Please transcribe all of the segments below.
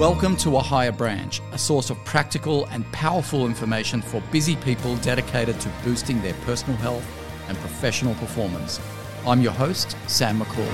Welcome to A Higher Branch, a source of practical and powerful information for busy people dedicated to boosting their personal health and professional performance. I'm your host, Sam Makhoul.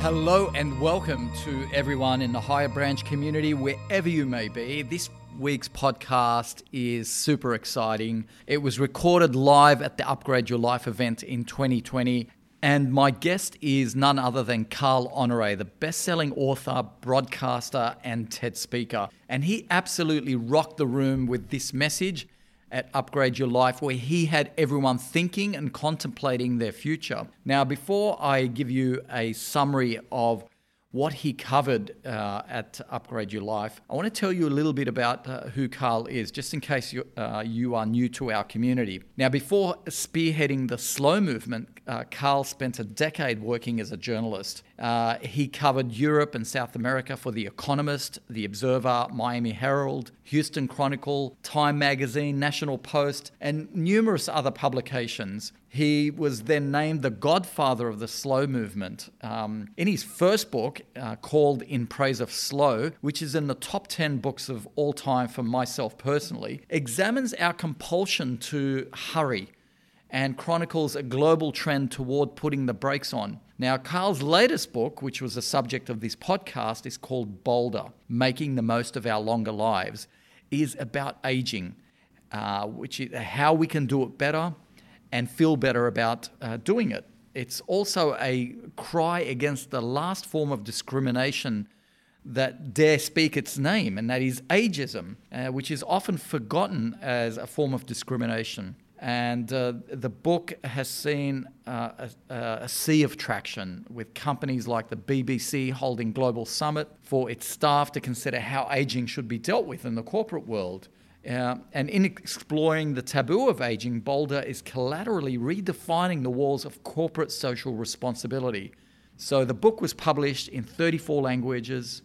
Hello and welcome to everyone in the Higher Branch community, wherever you may be. This week's podcast is super exciting. It was recorded live at the Upgrade Your Life event in 2020 and my guest is none other than Carl Honore, the best selling author, broadcaster, and TED speaker. And he absolutely rocked the room with this message at Upgrade Your Life, where he had everyone thinking and contemplating their future. Now, before I give you a summary of what he covered uh, at Upgrade Your Life. I want to tell you a little bit about uh, who Carl is, just in case you, uh, you are new to our community. Now, before spearheading the slow movement, uh, Carl spent a decade working as a journalist. Uh, he covered Europe and South America for The Economist, The Observer, Miami Herald, Houston Chronicle, Time Magazine, National Post, and numerous other publications. He was then named the godfather of the slow movement. Um, in his first book, uh, called In Praise of Slow, which is in the top 10 books of all time for myself personally, examines our compulsion to hurry and chronicles a global trend toward putting the brakes on. Now, Carl's latest book, which was the subject of this podcast, is called Bolder Making the Most of Our Longer Lives, is about aging, uh, which is how we can do it better and feel better about uh, doing it. It's also a cry against the last form of discrimination that dare speak its name, and that is ageism, uh, which is often forgotten as a form of discrimination. And uh, the book has seen uh, a, a, sea of traction with companies like the BBC holding global summit for its staff to consider how aging should be dealt with in the corporate world. Uh, and in exploring the taboo of aging, Bolder is collaterally redefining the walls of corporate social responsibility. So the book was published in 34 languages,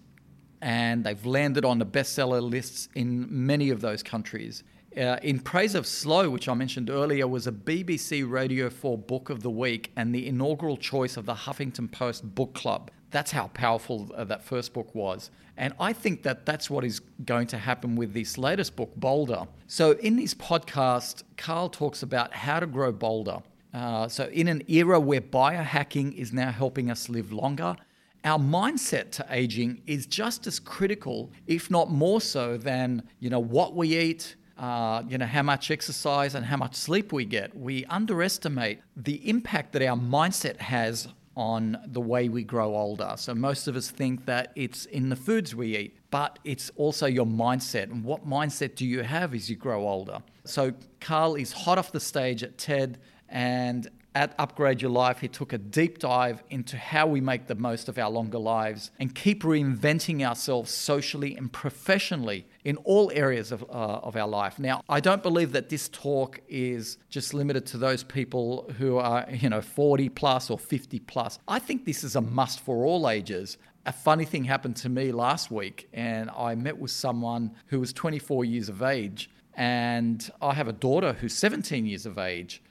and they've landed on the bestseller lists in many of those countries. Uh, in Praise of Slow, which I mentioned earlier, was a BBC Radio 4 Book of the Week and the inaugural choice of the Huffington Post Book Club. That's how powerful uh, that first book was. And I think that that's what is going to happen with this latest book, Bolder. So, in this podcast, Carl talks about how to grow bolder. Uh, so, in an era where biohacking is now helping us live longer, our mindset to aging is just as critical, if not more so, than you know what we eat, uh, you know how much exercise and how much sleep we get. We underestimate the impact that our mindset has on the way we grow older. So most of us think that it's in the foods we eat, but it's also your mindset. And what mindset do you have as you grow older? So Carl is hot off the stage at TED and at Upgrade Your Life, he took a deep dive into how we make the most of our longer lives and keep reinventing ourselves socially and professionally in all areas of, uh, of our life. Now, I don't believe that this talk is just limited to those people who are, you know, 40 plus or 50 plus. I think this is a must for all ages. A funny thing happened to me last week, and I met with someone who was 24 years of age. And I have a daughter who's 17 years of age.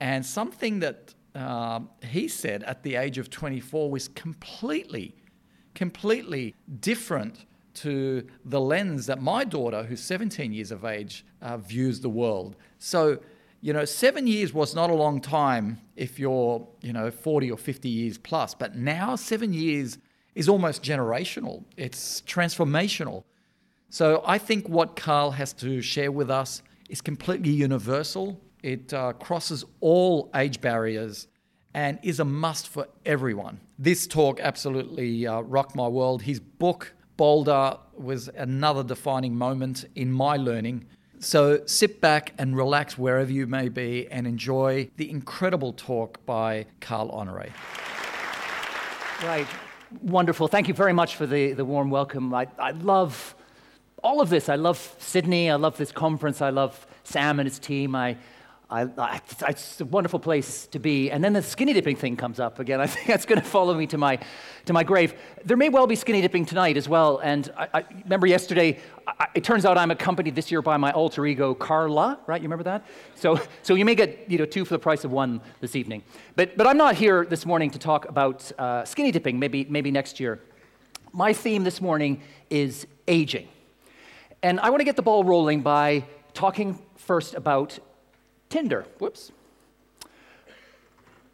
And something that uh, he said at the age of 24 was completely, completely different to the lens that my daughter, who's 17 years of age, uh, views the world. So, you know, seven years was not a long time if you're, you know, 40 or 50 years plus, but now seven years is almost generational. It's transformational. So I think what Carl has to share with us is completely universal it uh, crosses all age barriers and is a must for everyone. This talk absolutely uh, rocked my world. His book, Bolder, was another defining moment in my learning. So sit back and relax wherever you may be and enjoy the incredible talk by Carl Honore. Right. Wonderful. Thank you very much for the, the warm welcome. I, I love all of this. I love Sydney. I love this conference. I love Sam and his team. I I, I, it's a wonderful place to be. And then the skinny dipping thing comes up again. I think that's going to follow me to my, to my grave. There may well be skinny dipping tonight as well. And I, I remember yesterday, it turns out I'm accompanied this year by my alter ego, Carla, right? You remember that? So, so you may get you know, two for the price of one this evening. But, but I'm not here this morning to talk about uh, skinny dipping, maybe, maybe next year. My theme this morning is aging. And I want to get the ball rolling by talking first about Tinder. Whoops.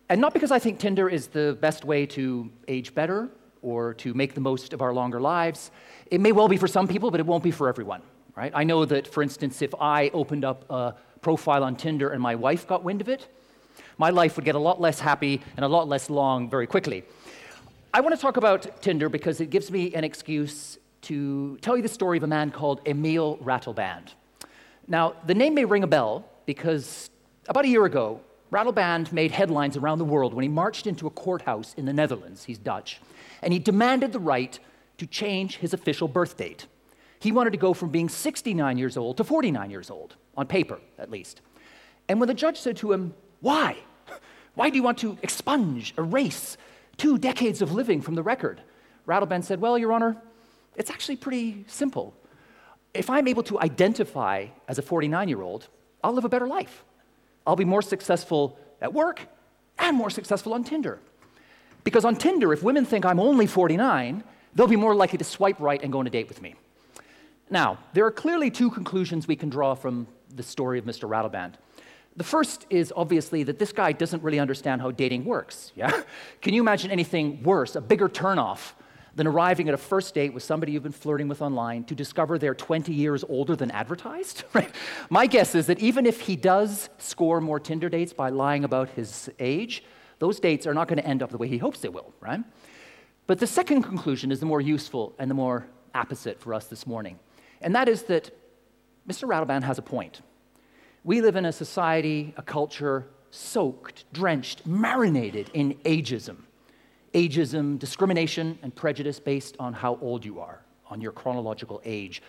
And not because I think Tinder is the best way to age better or to make the most of our longer lives. It may well be for some people, but it won't be for everyone, right? I know that, for instance, if I opened up a profile on Tinder and my wife got wind of it, my life would get a lot less happy and a lot less long very quickly. I want to talk about Tinder because it gives me an excuse to tell you the story of a man called Emile Ratelband. Now, the name may ring a bell because about a year ago, Ratelband made headlines around the world when he marched into a courthouse in the Netherlands, he's Dutch, and he demanded the right to change his official birth date. He wanted to go from being 69 years old to 49 years old, on paper at least. And when the judge said to him, Why? Why do you want to expunge, erase two decades of living from the record? Ratelband said, Well, Your Honor, it's actually pretty simple. If I'm able to identify as a 49 year old, I'll live a better life. I'll be more successful at work and more successful on Tinder. Because on Tinder, if women think I'm only 49, they'll be more likely to swipe right and go on a date with me. Now, there are clearly two conclusions we can draw from the story of Mr. Ratelband. The first is obviously that this guy doesn't really understand how dating works. Yeah? Can you imagine anything worse, a bigger turnoff than arriving at a first date with somebody you've been flirting with online to discover they're 20 years older than advertised? Right? My guess is that even if he does score more Tinder dates by lying about his age, those dates are not going to end up the way he hopes they will, right? But the second conclusion is the more useful and the more apposite for us this morning. And that is that Mr. Ratelband has a point. We live in a society, a culture soaked, drenched, marinated in ageism ageism, discrimination, and prejudice based on how old you are, on your chronological age.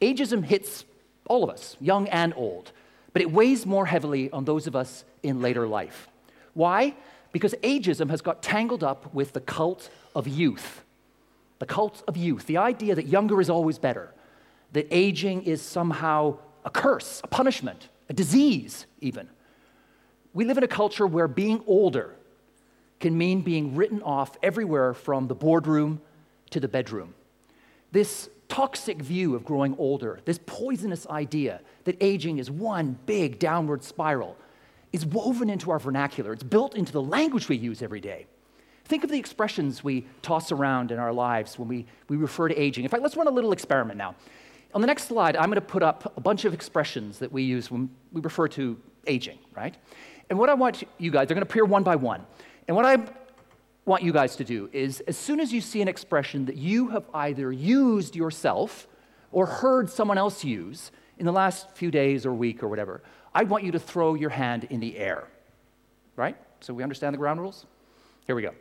Ageism hits all of us, young and old, but it weighs more heavily on those of us in later life. Why? Because ageism has got tangled up with the cult of youth. The cult of youth, the idea that younger is always better, that aging is somehow a curse, a punishment, a disease, even. We live in a culture where being older can mean being written off everywhere from the boardroom to the bedroom. This toxic view of growing older, this poisonous idea that aging is one big downward spiral, is woven into our vernacular. It's built into the language we use every day. Think of the expressions we toss around in our lives when we, we refer to aging. In fact, let's run a little experiment now. On the next slide, I'm going to put up a bunch of expressions that we use when we refer to aging, right? And what I want you guys, they're going to appear one by one. And what I want you guys to do is as soon as you see an expression that you have either used yourself or heard someone else use in the last few days or week or whatever, I want you to throw your hand in the air. Right? So we understand the ground rules? Here we go.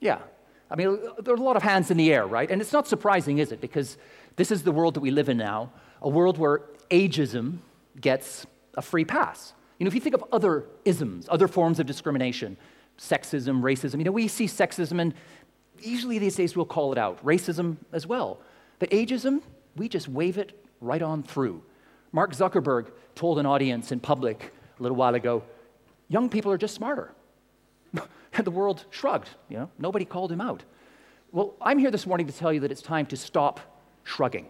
Yeah, I mean, there are a lot of hands in the air, right? And it's not surprising, is it? Because this is the world that we live in now, a world where ageism gets a free pass. You know, if you think of other isms, other forms of discrimination, sexism, racism, you know, we see sexism and usually these days we'll call it out, racism as well. But ageism, we just wave it right on through. Mark Zuckerberg told an audience in public a little while ago young people are just smarter. And the world shrugged. You know, nobody called him out. Well, I'm here this morning to tell you that it's time to stop shrugging.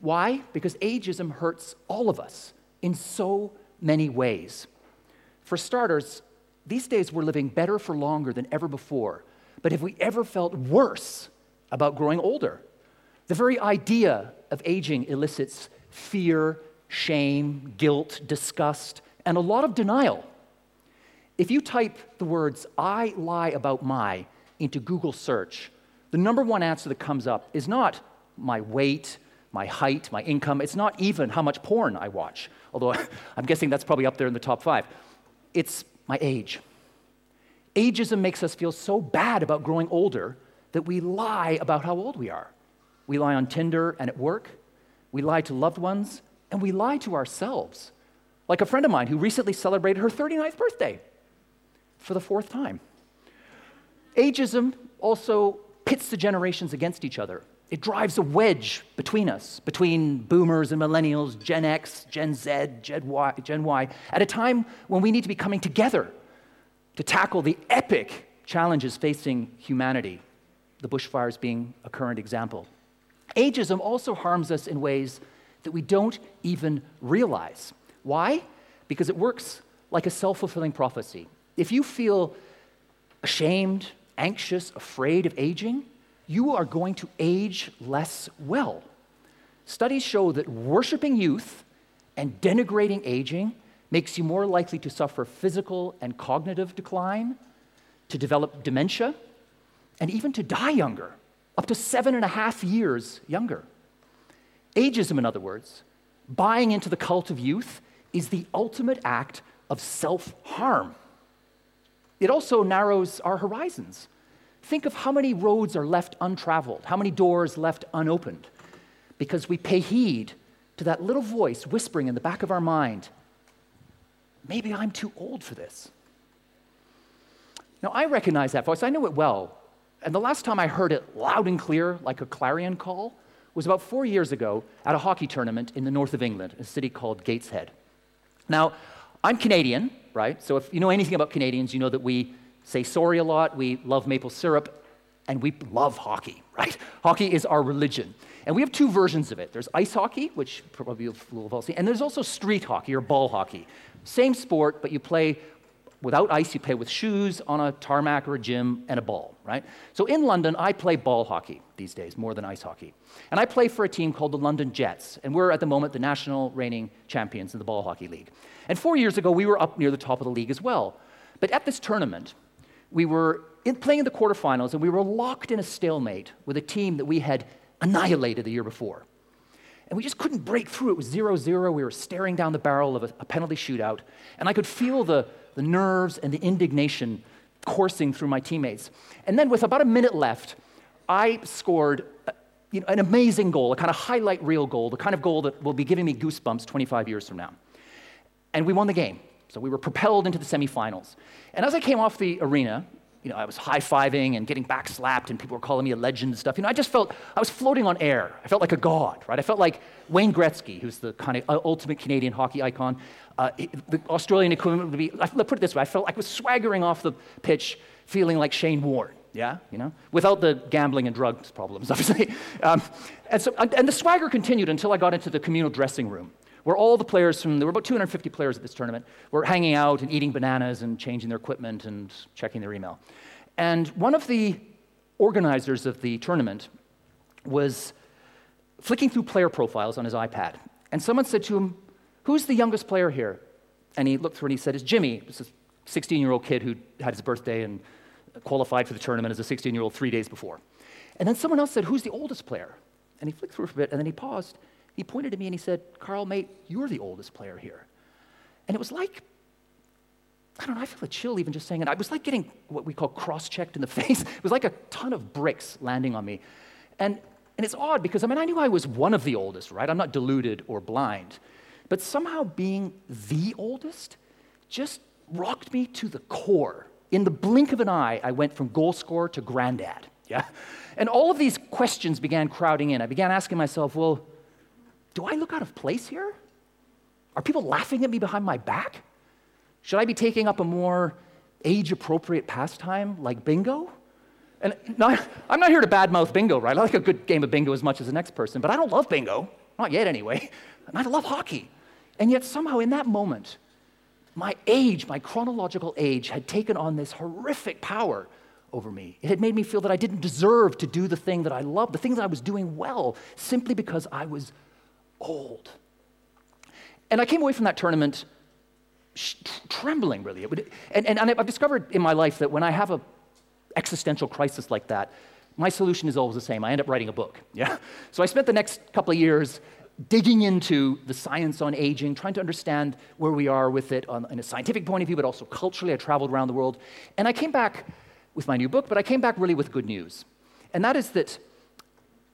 Why? Because ageism hurts all of us in so many ways. For starters, these days we're living better for longer than ever before. But have we ever felt worse about growing older? The very idea of aging elicits fear, shame, guilt, disgust, and a lot of denial. If you type the words, I lie about my, into Google search, the number one answer that comes up is not my weight, my height, my income. It's not even how much porn I watch, although I'm guessing that's probably up there in the top five. It's my age. Ageism makes us feel so bad about growing older that we lie about how old we are. We lie on Tinder and at work, we lie to loved ones, and we lie to ourselves. Like a friend of mine who recently celebrated her 39th birthday for the fourth time. Ageism also pits the generations against each other. It drives a wedge between us, between boomers and millennials, Gen X, Gen Z, Gen y, Gen y, at a time when we need to be coming together to tackle the epic challenges facing humanity, the bushfires being a current example. Ageism also harms us in ways that we don't even realize. Why? Because it works like a self fulfilling prophecy. If you feel ashamed, anxious, afraid of aging, you are going to age less well. Studies show that worshiping youth and denigrating aging makes you more likely to suffer physical and cognitive decline, to develop dementia, and even to die younger, up to seven and a half years younger. Ageism, in other words, buying into the cult of youth, is the ultimate act of self harm. It also narrows our horizons. Think of how many roads are left untraveled, how many doors left unopened, because we pay heed to that little voice whispering in the back of our mind maybe I'm too old for this. Now, I recognize that voice, I know it well. And the last time I heard it loud and clear, like a clarion call, was about four years ago at a hockey tournament in the north of England, a city called Gateshead. Now, I'm Canadian, right? So if you know anything about Canadians, you know that we say sorry a lot, we love maple syrup, and we love hockey, right? Hockey is our religion. And we have two versions of it. There's ice hockey, which probably you'll all seen, and there's also street hockey or ball hockey. Same sport, but you play without ice, you play with shoes on a tarmac or a gym and a ball, right? So in London, I play ball hockey these days more than ice hockey. And I play for a team called the London Jets, and we're at the moment the national reigning champions in the ball hockey league. And four years ago, we were up near the top of the league as well. But at this tournament, we were in, playing in the quarterfinals, and we were locked in a stalemate with a team that we had annihilated the year before. And we just couldn't break through. It was 0 0. We were staring down the barrel of a, a penalty shootout. And I could feel the, the nerves and the indignation coursing through my teammates. And then, with about a minute left, I scored uh, you know, an amazing goal, a kind of highlight reel goal, the kind of goal that will be giving me goosebumps 25 years from now. And we won the game. So we were propelled into the semifinals. And as I came off the arena, you know, I was high fiving and getting back slapped, and people were calling me a legend and stuff. You know, I just felt I was floating on air. I felt like a god, right? I felt like Wayne Gretzky, who's the kind of uh, ultimate Canadian hockey icon. Uh, the Australian equivalent would be, let's put it this way, I felt like I was swaggering off the pitch, feeling like Shane Warne, yeah, you know, without the gambling and drugs problems, obviously. Um, and, so, and the swagger continued until I got into the communal dressing room where all the players from, there were about 250 players at this tournament, were hanging out and eating bananas and changing their equipment and checking their email. And one of the organizers of the tournament was flicking through player profiles on his iPad. And someone said to him, Who's the youngest player here? And he looked through and he said, It's Jimmy. It's a 16 year old kid who had his birthday and qualified for the tournament as a 16 year old three days before. And then someone else said, Who's the oldest player? And he flicked through for a bit and then he paused he pointed to me and he said, Carl, mate, you're the oldest player here. And it was like, I don't know, I feel a chill even just saying it. I was like getting what we call cross checked in the face. It was like a ton of bricks landing on me. And, and it's odd because, I mean, I knew I was one of the oldest, right? I'm not deluded or blind. But somehow being the oldest just rocked me to the core. In the blink of an eye, I went from goal scorer to granddad. Yeah? And all of these questions began crowding in. I began asking myself, well, do I look out of place here? Are people laughing at me behind my back? Should I be taking up a more age appropriate pastime like bingo? And I'm not here to badmouth bingo, right? I like a good game of bingo as much as the next person, but I don't love bingo. Not yet, anyway. And I love hockey. And yet, somehow, in that moment, my age, my chronological age, had taken on this horrific power over me. It had made me feel that I didn't deserve to do the thing that I loved, the thing that I was doing well, simply because I was old. And I came away from that tournament trembling, really. Would, and, and, and I've discovered in my life that when I have an existential crisis like that, my solution is always the same. I end up writing a book. Yeah? So I spent the next couple of years digging into the science on aging, trying to understand where we are with it on, in a scientific point of view, but also culturally. I traveled around the world. And I came back with my new book, but I came back really with good news. and that is that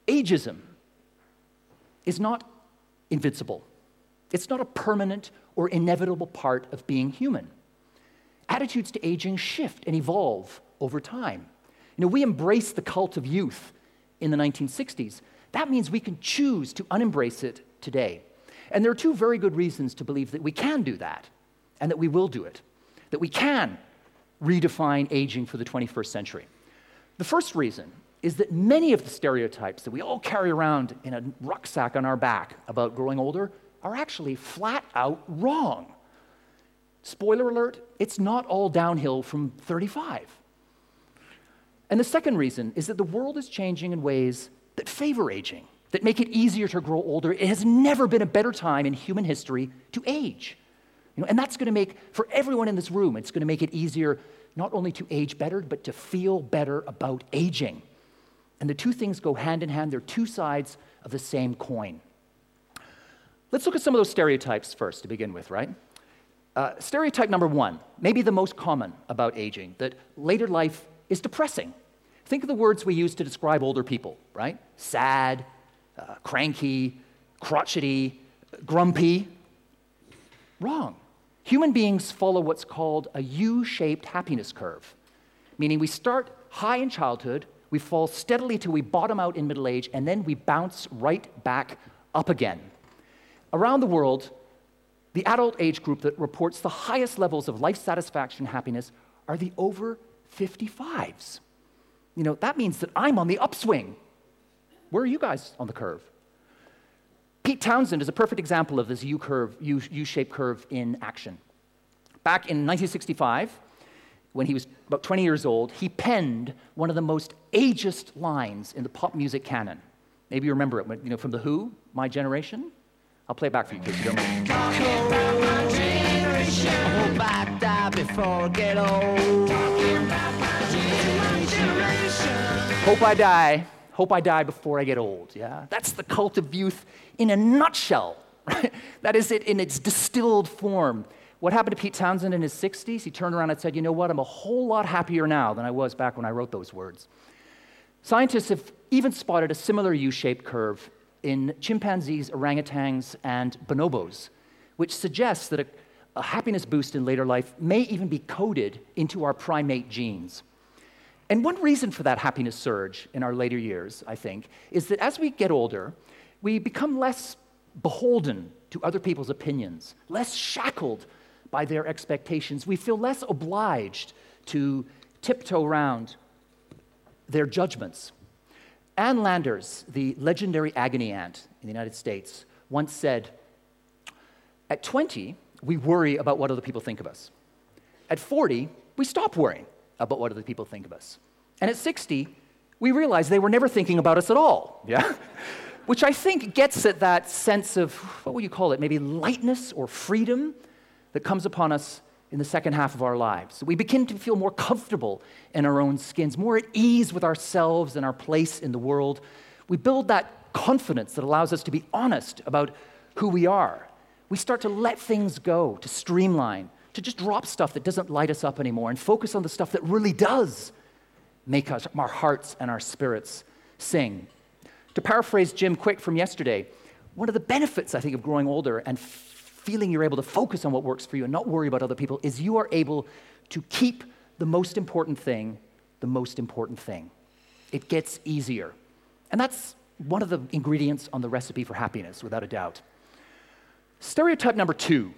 ageism is not invincible. It's not a permanent or inevitable part of being human. Attitudes to aging shift and evolve over time. You know, we embrace the cult of youth in the 1960s. That means we can choose to unembrace it today. And there are two very good reasons to believe that we can do that and that we will do it, that we can redefine aging for the 21st century. The first reason is that many of the stereotypes that we all carry around in a rucksack on our back about growing older are actually flat out wrong. Spoiler alert, it's not all downhill from 35. And the second reason is that the world is changing in ways that favor aging, that make it easier to grow older. It has never been a better time in human history to age. You know, and that's going to make, for everyone in this room, it's going to make it easier not only to age better, but to feel better about aging. And the two things go hand in hand, they're two sides of the same coin. Let's look at some of those stereotypes first to begin with, right? Uh, stereotype number one, maybe the most common about aging, that later life is depressing. Think of the words we use to describe older people, right? Sad, uh, cranky, crotchety, grumpy. Wrong. Human beings follow what's called a U shaped happiness curve, meaning we start high in childhood, we fall steadily till we bottom out in middle age, and then we bounce right back up again. Around the world, the adult age group that reports the highest levels of life satisfaction and happiness are the over 55s. You know, that means that I'm on the upswing. Where are you guys on the curve? Pete Townshend is a perfect example of this U curve, U shaped curve in action. Back in 1965, when he was about 20 years old, he penned one of the most ageist lines in the pop music canon. Maybe you remember it, you know, from The Who, My Generation. I'll play it back for you kids. Don't know. Hope I die Hope I die before I get old. Yeah? That's the cult of youth in a nutshell. Right? That is it in its distilled form. What happened to Pete Townshend in his 60s? He turned around and said, You know what? I'm a whole lot happier now than I was back when I wrote those words. Scientists have even spotted a similar U shaped curve in chimpanzees, orangutans, and bonobos, which suggests that a, a happiness boost in later life may even be coded into our primate genes. And one reason for that happiness surge in our later years, I think, is that as we get older, we become less beholden to other people's opinions, less shackled by their expectations. We feel less obliged to tiptoe around their judgments. Ann Landers, the legendary agony aunt in the United States, once said, At 20, we worry about what other people think of us. At 40, we stop worrying about what other people think of us. And at 60, we realize they were never thinking about us at all. Yeah? Which I think gets at that sense of, what would you call it, maybe lightness or freedom that comes upon us in the second half of our lives. We begin to feel more comfortable in our own skins, more at ease with ourselves and our place in the world. We build that confidence that allows us to be honest about who we are. We start to let things go, to streamline, to just drop stuff that doesn't light us up anymore and focus on the stuff that really does make us, our hearts and our spirits sing. To paraphrase Jim Kwik from yesterday, one of the benefits, I think, of growing older and feeling you're able to focus on what works for you and not worry about other people is you are able to keep the most important thing the most important thing. It gets easier. And that's one of the ingredients on the recipe for happiness, without a doubt. Stereotype number two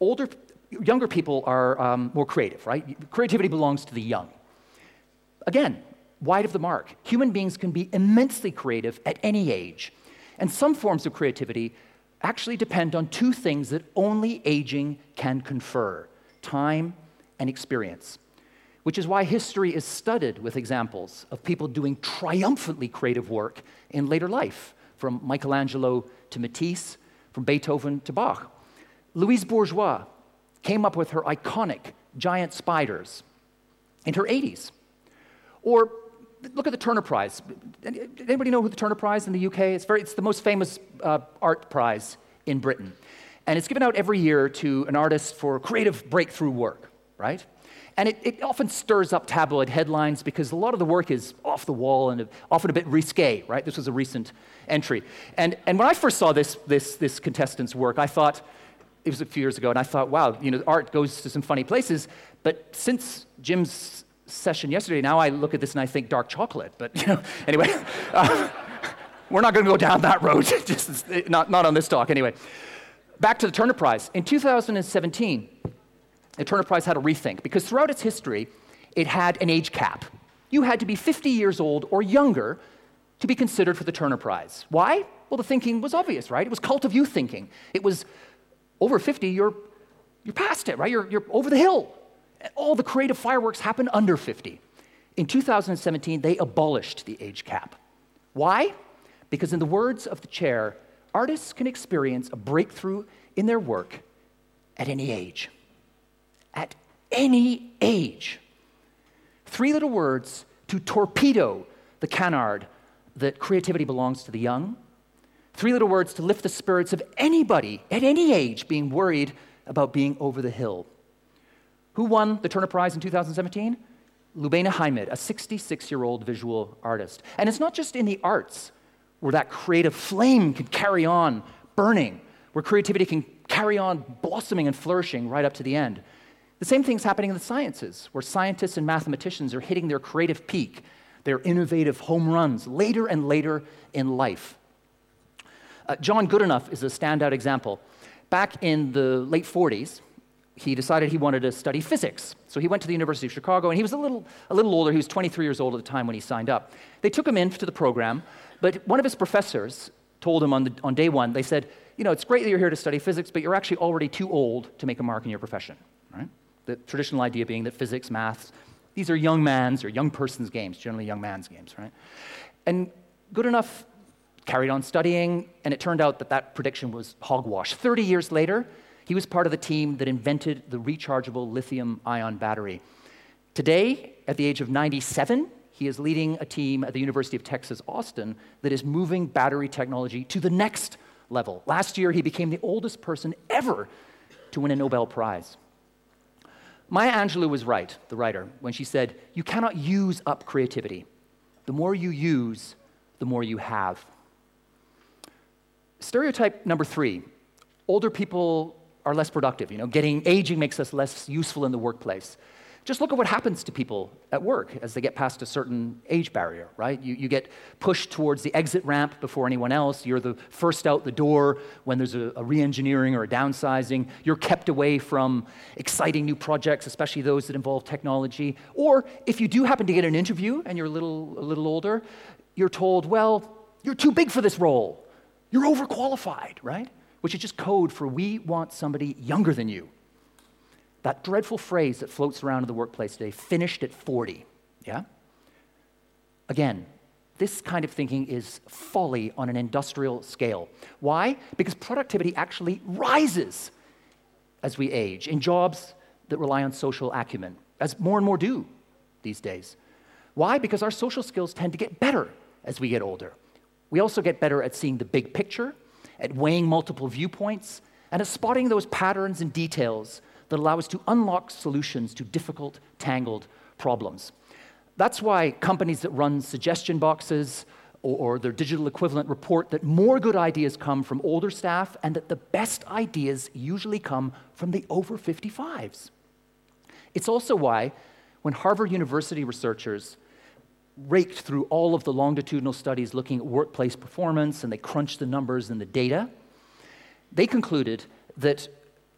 older younger people are um, more creative, right? Creativity belongs to the young. Again, wide of the mark. Human beings can be immensely creative at any age. And some forms of creativity actually depend on two things that only aging can confer time and experience. Which is why history is studded with examples of people doing triumphantly creative work in later life, from Michelangelo to Matisse, from Beethoven to Bach. Louise Bourgeois came up with her iconic giant spiders in her 80s. Or look at the Turner Prize. Anybody know who the Turner Prize in the UK? It's, very, it's the most famous uh, art prize in Britain. And it's given out every year to an artist for creative breakthrough work, right? And it, it, often stirs up tabloid headlines because a lot of the work is off the wall and often a bit risque, right? This was a recent entry. And, and when I first saw this, this, this contestant's work, I thought, it was a few years ago, and I thought, wow, you know, art goes to some funny places. But since Jim's session yesterday, now I look at this and I think dark chocolate. But, you know, anyway, uh, we're not going to go down that road, just not, not on this talk anyway. Back to the Turner Prize. In 2017, the Turner Prize had a rethink because throughout its history, it had an age cap. You had to be 50 years old or younger to be considered for the Turner Prize. Why? Well, the thinking was obvious, right? It was cult of youth thinking. It was over 50, you're, you're past it, right? You're, you're over the hill. All the creative fireworks happen under 50. In 2017, they abolished the age cap. Why? Because, in the words of the chair, artists can experience a breakthrough in their work at any age at any age. Three little words to torpedo the canard that creativity belongs to the young. Three little words to lift the spirits of anybody at any age being worried about being over the hill. Who won the Turner Prize in 2017? Lubaina Himid, a 66 year old visual artist. And it's not just in the arts where that creative flame can carry on burning, where creativity can carry on blossoming and flourishing right up to the end. The same thing's happening in the sciences, where scientists and mathematicians are hitting their creative peak, their innovative home runs later and later in life. Uh, John Goodenough is a standout example. Back in the late 40s, he decided he wanted to study physics. So he went to the University of Chicago, and he was a little, a little older. He was 23 years old at the time when he signed up. They took him into the program, but one of his professors told him on, the, on day one, they said, You know, it's great that you're here to study physics, but you're actually already too old to make a mark in your profession. Right? The traditional idea being that physics, maths, these are young man's or young person's games, generally young man's games, right? And Goodenough carried on studying, and it turned out that that prediction was hogwash. 30 years later, he was part of the team that invented the rechargeable lithium ion battery. Today, at the age of 97, he is leading a team at the University of Texas, Austin, that is moving battery technology to the next level. Last year, he became the oldest person ever to win a Nobel Prize. Maya Angelou was right, the writer, when she said, You cannot use up creativity. The more you use, the more you have. Stereotype number three older people are less productive. You know, getting aging makes us less useful in the workplace. Just look at what happens to people at work as they get past a certain age barrier, right? You, you get pushed towards the exit ramp before anyone else. You're the first out the door when there's a, a re engineering or a downsizing. You're kept away from exciting new projects, especially those that involve technology. Or if you do happen to get an interview and you're a little, a little older, you're told, well, you're too big for this role. You're overqualified, right? Which is just code for we want somebody younger than you. That dreadful phrase that floats around in the workplace today, finished at 40. Yeah? Again, this kind of thinking is folly on an industrial scale. Why? Because productivity actually rises as we age in jobs that rely on social acumen, as more and more do these days. Why? Because our social skills tend to get better as we get older. We also get better at seeing the big picture, at weighing multiple viewpoints, and at spotting those patterns and details that allow us to unlock solutions to difficult, tangled problems. That's why companies that run suggestion boxes or, their digital equivalent report that more good ideas come from older staff and that the best ideas usually come from the over 55s. It's also why, when Harvard University researchers raked through all of the longitudinal studies looking at workplace performance and they crunched the numbers and the data, they concluded that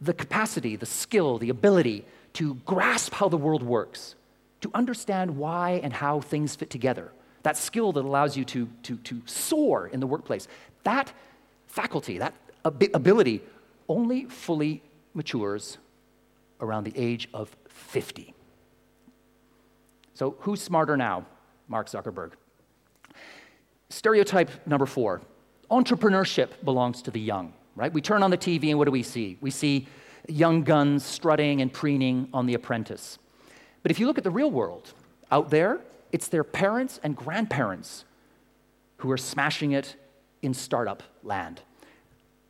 the capacity, the skill, the ability to grasp how the world works, to understand why and how things fit together, that skill that allows you to, to, to soar in the workplace, that faculty, that ability only fully matures around the age of 50. So, who's smarter now? Mark Zuckerberg. Stereotype number four entrepreneurship belongs to the young right? We turn on the TV and what do we see? We see young guns strutting and preening on The Apprentice. But if you look at the real world, out there, it's their parents and grandparents who are smashing it in startup land.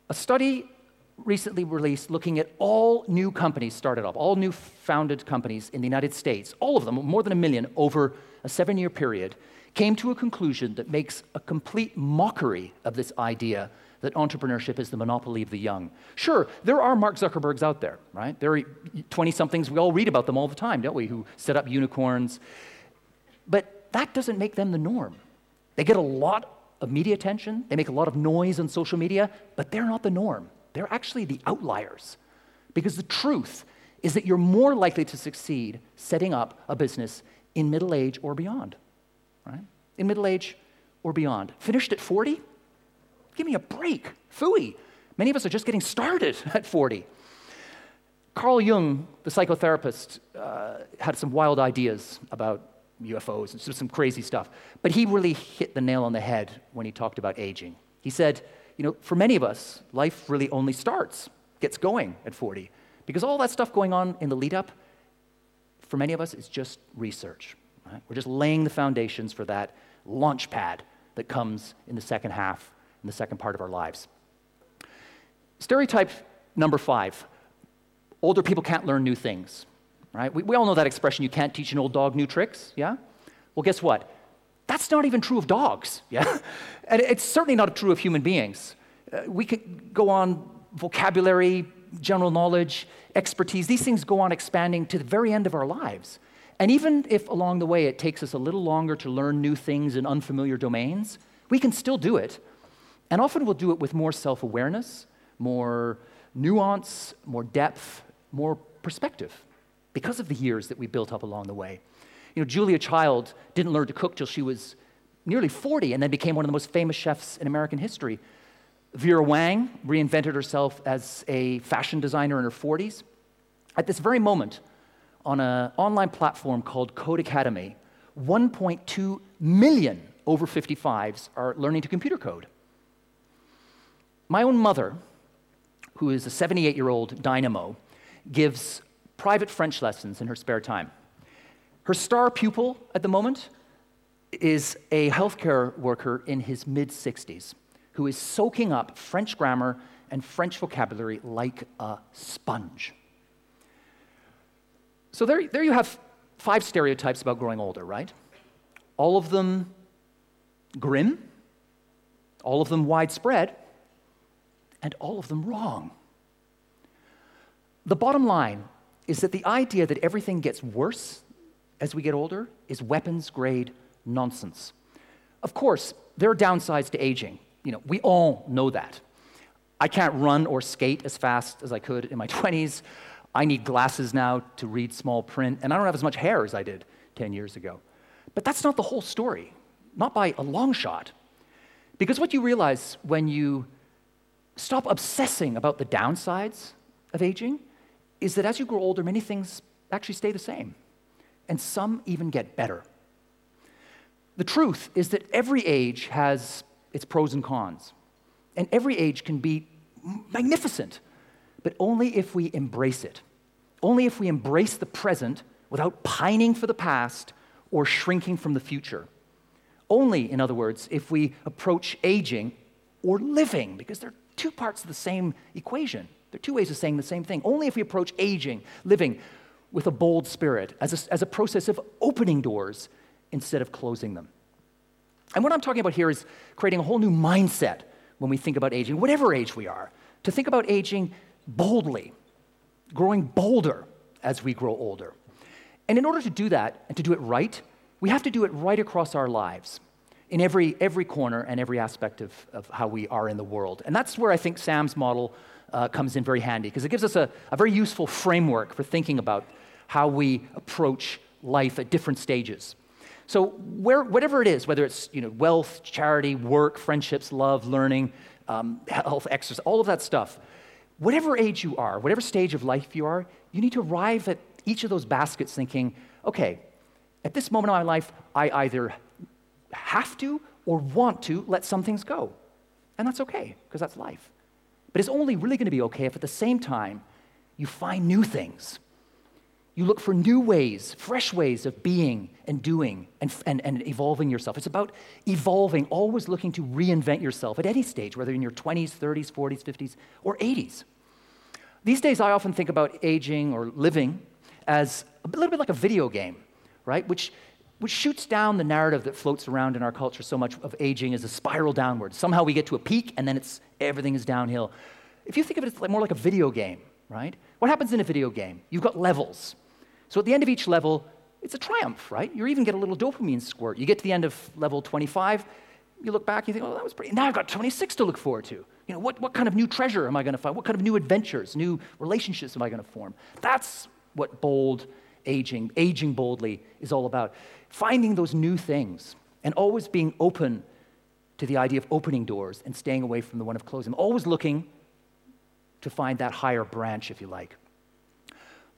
A study recently released looking at all new companies started up, all new founded companies in the United States, all of them, more than a million, over a seven year period, came to a conclusion that makes a complete mockery of this idea that entrepreneurship is the monopoly of the young. Sure, there are Mark Zuckerbergs out there, right? There are 20 somethings, we all read about them all the time, don't we, who set up unicorns. But that doesn't make them the norm. They get a lot of media attention, they make a lot of noise on social media, but they're not the norm. They're actually the outliers. Because the truth is that you're more likely to succeed setting up a business in middle age or beyond, right? In middle age or beyond. Finished at 40? Give me a break. Fooey. Many of us are just getting started at 40. Carl Jung, the psychotherapist, uh, had some wild ideas about UFOs and some crazy stuff. But he really hit the nail on the head when he talked about aging. He said, you know, for many of us, life really only starts, gets going at 40. Because all that stuff going on in the lead up, for many of us, it's just research. Right? We're just laying the foundations for that launch pad that comes in the second half in the second part of our lives. Stereotype number five older people can't learn new things, right? We, we all know that expression you can't teach an old dog new tricks, yeah? Well, guess what? That's not even true of dogs, yeah? and it's certainly not true of human beings. Uh, we could go on vocabulary, general knowledge, expertise, these things go on expanding to the very end of our lives. And even if along the way it takes us a little longer to learn new things in unfamiliar domains, we can still do it and often we'll do it with more self awareness, more nuance, more depth, more perspective because of the years that we built up along the way. You know, Julia Child didn't learn to cook till she was nearly 40 and then became one of the most famous chefs in American history. Vera Wang reinvented herself as a fashion designer in her 40s. At this very moment, on an online platform called Codecademy, 1.2 million over 55s are learning to computer code. My own mother, who is a 78 year old dynamo, gives private French lessons in her spare time. Her star pupil at the moment is a healthcare worker in his mid 60s who is soaking up French grammar and French vocabulary like a sponge. So there, there you have five stereotypes about growing older, right? All of them grim, all of them widespread, and all of them wrong. The bottom line is that the idea that everything gets worse as we get older is weapons grade nonsense. Of course, there are downsides to aging. You know, we all know that. I can't run or skate as fast as I could in my 20s. I need glasses now to read small print, and I don't have as much hair as I did 10 years ago. But that's not the whole story, not by a long shot. Because what you realize when you stop obsessing about the downsides of aging is that as you grow older, many things actually stay the same, and some even get better. The truth is that every age has its pros and cons, and every age can be magnificent, but only if we embrace it. Only if we embrace the present without pining for the past or shrinking from the future. Only, in other words, if we approach aging or living, because they're two parts of the same equation. There are two ways of saying the same thing. Only if we approach aging, living with a bold spirit, as a, as a process of opening doors instead of closing them. And what I'm talking about here is creating a whole new mindset when we think about aging, whatever age we are, to think about aging boldly, growing bolder as we grow older. And in order to do that and to do it right, we have to do it right across our lives in every, every corner and every aspect of, of how we are in the world. And that's where I think Sam's model uh, comes in very handy, because it gives us a, a very useful framework for thinking about how we approach life at different stages. So, where, whatever it is, whether it's you know, wealth, charity, work, friendships, love, learning, um, health, exercise, all of that stuff, whatever age you are, whatever stage of life you are, you need to arrive at each of those baskets thinking, okay, at this moment in my life, I either have to or want to let some things go. And that's okay, because that's life. But it's only really going to be okay if at the same time you find new things. You look for new ways, fresh ways of being and doing and, and, and evolving yourself. It's about evolving, always looking to reinvent yourself at any stage, whether in your 20s, 30s, 40s, 50s, or 80s. These days, I often think about aging or living as a little bit like a video game, right? Which, which shoots down the narrative that floats around in our culture so much of aging as a spiral downward. Somehow we get to a peak and then it's, everything is downhill. If you think of it as more like a video game, right? What happens in a video game? You've got levels. So at the end of each level, it's a triumph, right? You even get a little dopamine squirt. You get to the end of level 25, you look back, you think, oh, that was pretty. Now I've got 26 to look forward to. You know, what, what kind of new treasure am I going to find? What kind of new adventures, new relationships am I going to form? That's what bold aging, aging boldly is all about. Finding those new things and always being open to the idea of opening doors and staying away from the one of closing. Always looking to find that higher branch, if you like.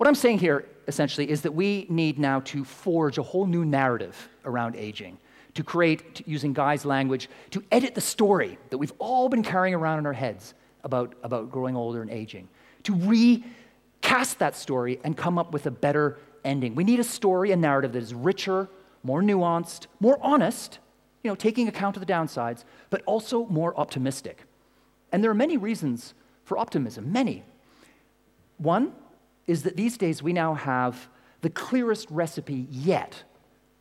What I'm saying here, essentially, is that we need now to forge a whole new narrative around aging, to create, using Guy's language, to edit the story that we've all been carrying around in our heads about, about growing older and aging, to recast that story and come up with a better ending. We need a story, a narrative that is richer, more nuanced, more honest, you know, taking account of the downsides, but also more optimistic. And there are many reasons for optimism, many. One is that these days we now have the clearest recipe yet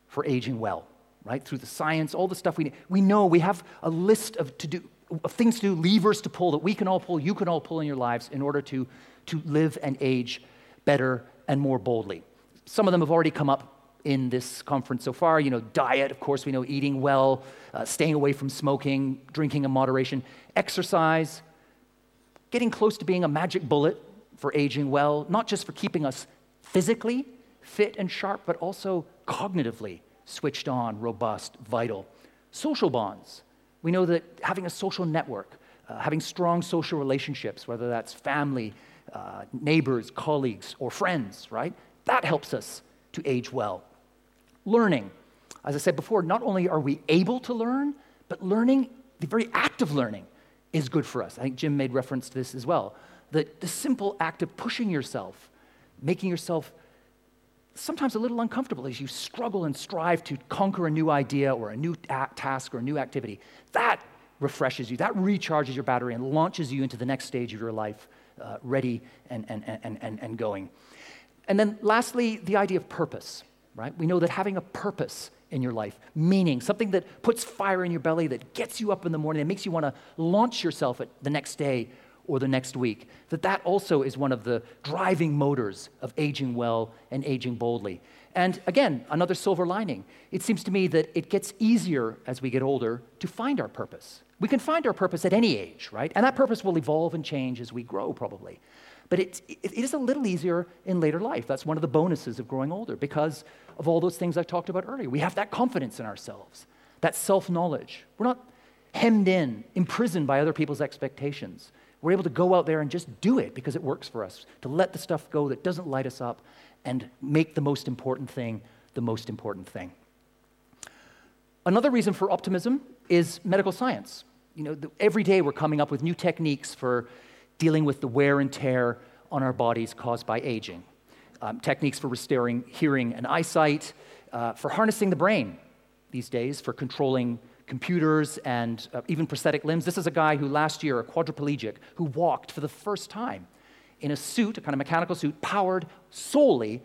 for aging well, right? Through the science, all the stuff we need. We know we have a list of, to do, of things to do, levers to pull that we can all pull, you can all pull in your lives in order to, to live and age better and more boldly. Some of them have already come up in this conference so far. You know, diet, of course, we know eating well, uh, staying away from smoking, drinking in moderation, exercise, getting close to being a magic bullet for aging well, not just for keeping us physically fit and sharp, but also cognitively switched on, robust, vital. Social bonds. We know that having a social network, uh, having strong social relationships, whether that's family, uh, neighbors, colleagues, or friends, right? That helps us to age well. Learning. As I said before, not only are we able to learn, but learning, the very act of learning, is good for us. I think Jim made reference to this as well. That the simple act of pushing yourself, making yourself sometimes a little uncomfortable as you struggle and strive to conquer a new idea or a new task or a new activity, that refreshes you, that recharges your battery and launches you into the next stage of your life, uh, ready and, and, and, and, and going. And then lastly, the idea of purpose, right? We know that having a purpose in your life, meaning, something that puts fire in your belly, that gets you up in the morning, that makes you want to launch yourself at the next day or the next week. That that also is one of the driving motors of aging well and aging boldly. And again, another silver lining. It seems to me that it gets easier as we get older to find our purpose. We can find our purpose at any age, right? And that purpose will evolve and change as we grow, probably. But it, it is a little easier in later life. That's one of the bonuses of growing older because of all those things I talked about earlier. We have that confidence in ourselves, that self knowledge. We're not hemmed in, imprisoned by other people's expectations. We're able to go out there and just do it because it works for us, to let the stuff go that doesn't light us up and make the most important thing the most important thing. Another reason for optimism is medical science. You know, the, every day we're coming up with new techniques for dealing with the wear and tear on our bodies caused by aging. Um, techniques for restoring hearing and eyesight, uh, for harnessing the brain these days, for controlling computers and uh, even prosthetic limbs. This is a guy who last year, a quadriplegic, who walked for the first time in a suit, a kind of mechanical suit, powered solely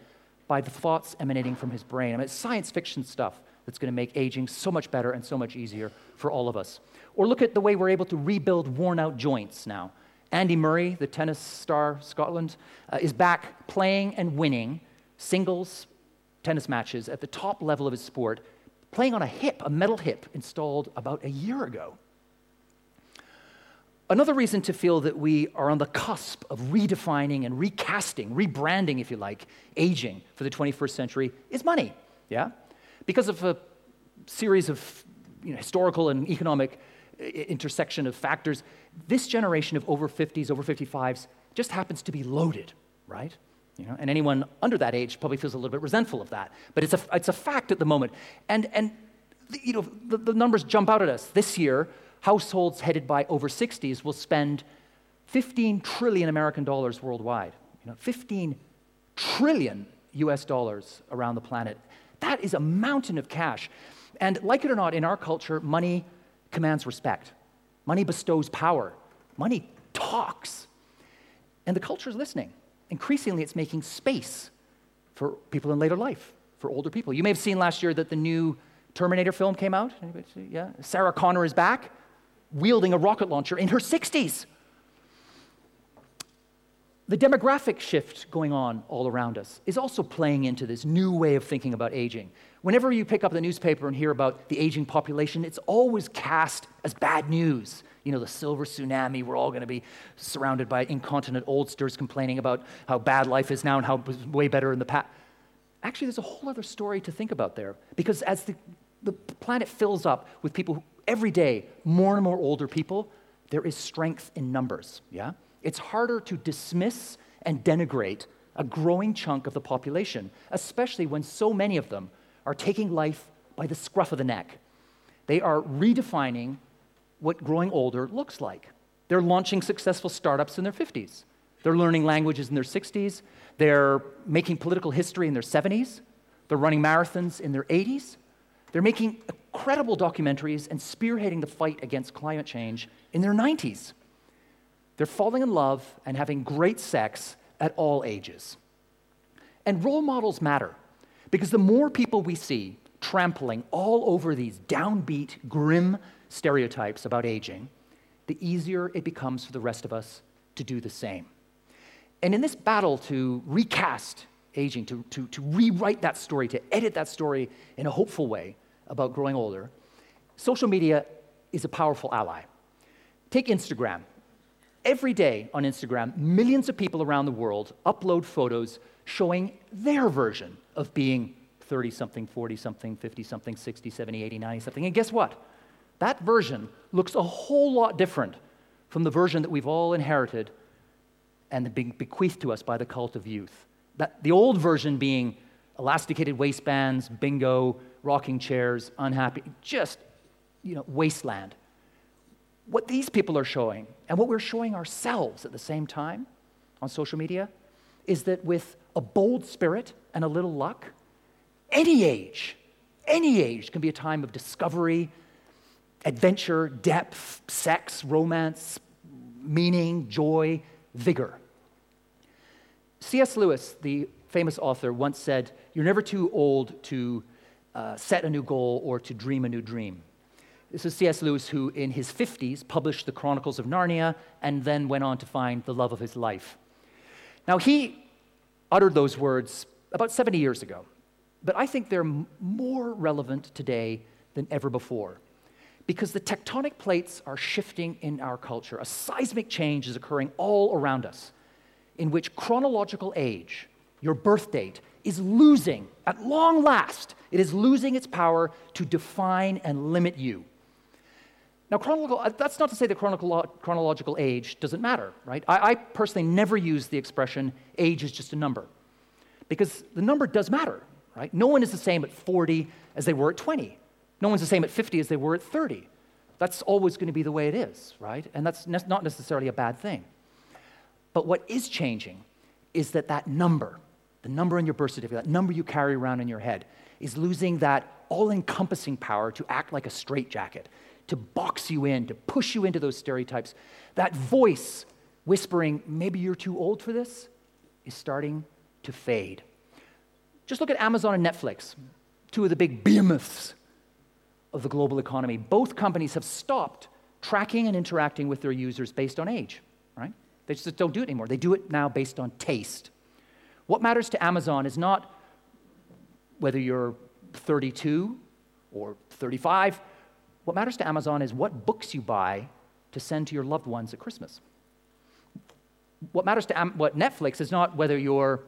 by the thoughts emanating from his brain. I mean, it's science fiction stuff that's going to make aging so much better and so much easier for all of us. Or look at the way we're able to rebuild worn out joints now. Andy Murray, the tennis star Scotland, uh, is back playing and winning singles tennis matches at the top level of his sport, playing on a hip, a metal hip installed about a year ago. Another reason to feel that we are on the cusp of redefining and recasting, rebranding, if you like, aging for the 21st century is money. Yeah? Because of a series of you know, historical and economic uh, intersection of factors, this generation of over 50s, over 55s just happens to be loaded, right? You know, and anyone under that age probably feels a little bit resentful of that. But it's a, it's a fact at the moment. And, and you know, the, the numbers jump out at us. This year, households headed by over 60s will spend 15 trillion American dollars worldwide. You know, 15 trillion US dollars around the planet. That is a mountain of cash. And like it or not, in our culture, money commands respect. Money bestows power. Money talks. And the culture is listening. Increasingly, it's making space for people in later life, for older people. You may have seen last year that the new Terminator film came out. Anybody see? Yeah. Sarah Connor is back, wielding a rocket launcher in her 60s. The demographic shift going on all around us is also playing into this new way of thinking about aging. Whenever you pick up the newspaper and hear about the aging population, it's always cast as bad news. You know, the silver tsunami, we're all going to be surrounded by incontinent oldsters complaining about how bad life is now and how it was way better in the past. Actually, there's a whole other story to think about there. Because as the, the planet fills up with people who, every day, more and more older people, there is strength in numbers, yeah? It's harder to dismiss and denigrate a growing chunk of the population, especially when so many of them are taking life by the scruff of the neck. They are redefining what growing older looks like. They're launching successful startups in their 50s. They're learning languages in their 60s. They're making political history in their 70s. They're running marathons in their 80s. They're making incredible documentaries and spearheading the fight against climate change in their 90s. They're falling in love and having great sex at all ages. And role models matter because the more people we see trampling all over these downbeat, grim stereotypes about aging, the easier it becomes for the rest of us to do the same. And in this battle to recast aging, to, to, to rewrite that story, to edit that story in a hopeful way about growing older, social media is a powerful ally. Take Instagram. Every day on Instagram, millions of people around the world upload photos showing their version of being 30 something, 40 something, 50 something, 60, 70, 80, 90 something. And guess what? That version looks a whole lot different from the version that we've all inherited and being bequeathed to us by the cult of youth. That, the old version being elasticated waistbands, bingo, rocking chairs, unhappy, just you know, wasteland. What these people are showing, and what we're showing ourselves at the same time on social media, is that with a bold spirit and a little luck, any age, any age can be a time of discovery, adventure, depth, sex, romance, meaning, joy, vigor. C.S. Lewis, the famous author, once said, You're never too old to uh, set a new goal or to dream a new dream. This is C.S. Lewis, who in his 50s published the Chronicles of Narnia and then went on to find the love of his life. Now, he uttered those words about 70 years ago, but I think they're more relevant today than ever before because the tectonic plates are shifting in our culture. A seismic change is occurring all around us in which chronological age, your birth date, is losing, at long last, it is losing its power to define and limit you. Now, chronological, uh, that's not to say that chronological age doesn't matter, right? I, I personally never use the expression age is just a number because the number does matter, right? No one is the same at 40 as they were at 20. No one's the same at 50 as they were at 30. That's always going to be the way it is, right? And that's ne- not necessarily a bad thing. But what is changing is that that number, the number on your birth certificate, that number you carry around in your head, is losing that all encompassing power to act like a straitjacket to box you in, to push you into those stereotypes. That voice whispering, maybe you're too old for this, is starting to fade. Just look at Amazon and Netflix, two of the big behemoths of the global economy. Both companies have stopped tracking and interacting with their users based on age, right? They just don't do it anymore. They do it now based on taste. What matters to Amazon is not whether you're 32 or 35 what matters to Amazon is what books you buy to send to your loved ones at Christmas. What matters to Am- what Netflix is not whether you're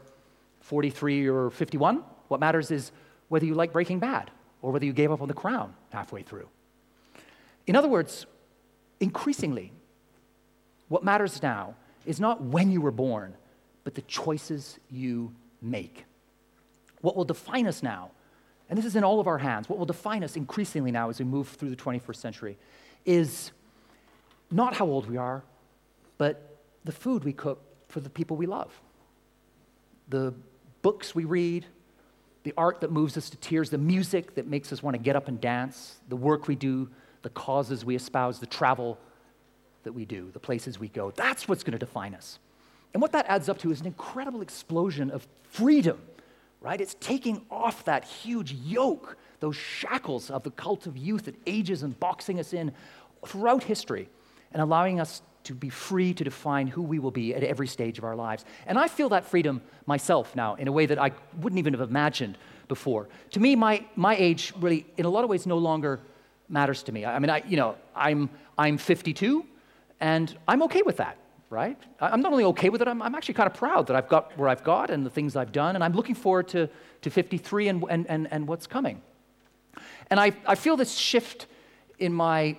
43 or 51. What matters is whether you like Breaking Bad or whether you gave up on the crown halfway through. In other words, increasingly, what matters now is not when you were born, but the choices you make. What will define us now and this is in all of our hands, what will define us increasingly now as we move through the 21st century is not how old we are, but the food we cook for the people we love, the books we read, the art that moves us to tears, the music that makes us want to get up and dance, the work we do, the causes we espouse, the travel that we do, the places we go. That's what's going to define us. And what that adds up to is an incredible explosion of freedom, right? It's taking off that huge yoke, those shackles of the cult of youth that ages and boxing us in throughout history and allowing us to be free to define who we will be at every stage of our lives. And I feel that freedom myself now in a way that I wouldn't even have imagined before. To me, my, my age really, in a lot of ways, no longer matters to me. I mean, I, you know, I'm, I'm 52, and I'm okay with that, right? I'm not only okay with it, I'm, I'm actually kind of proud that I've got where I've got and the things I've done, and I'm looking forward to, to 53 and, and, and, and what's coming. And I, I feel this shift in my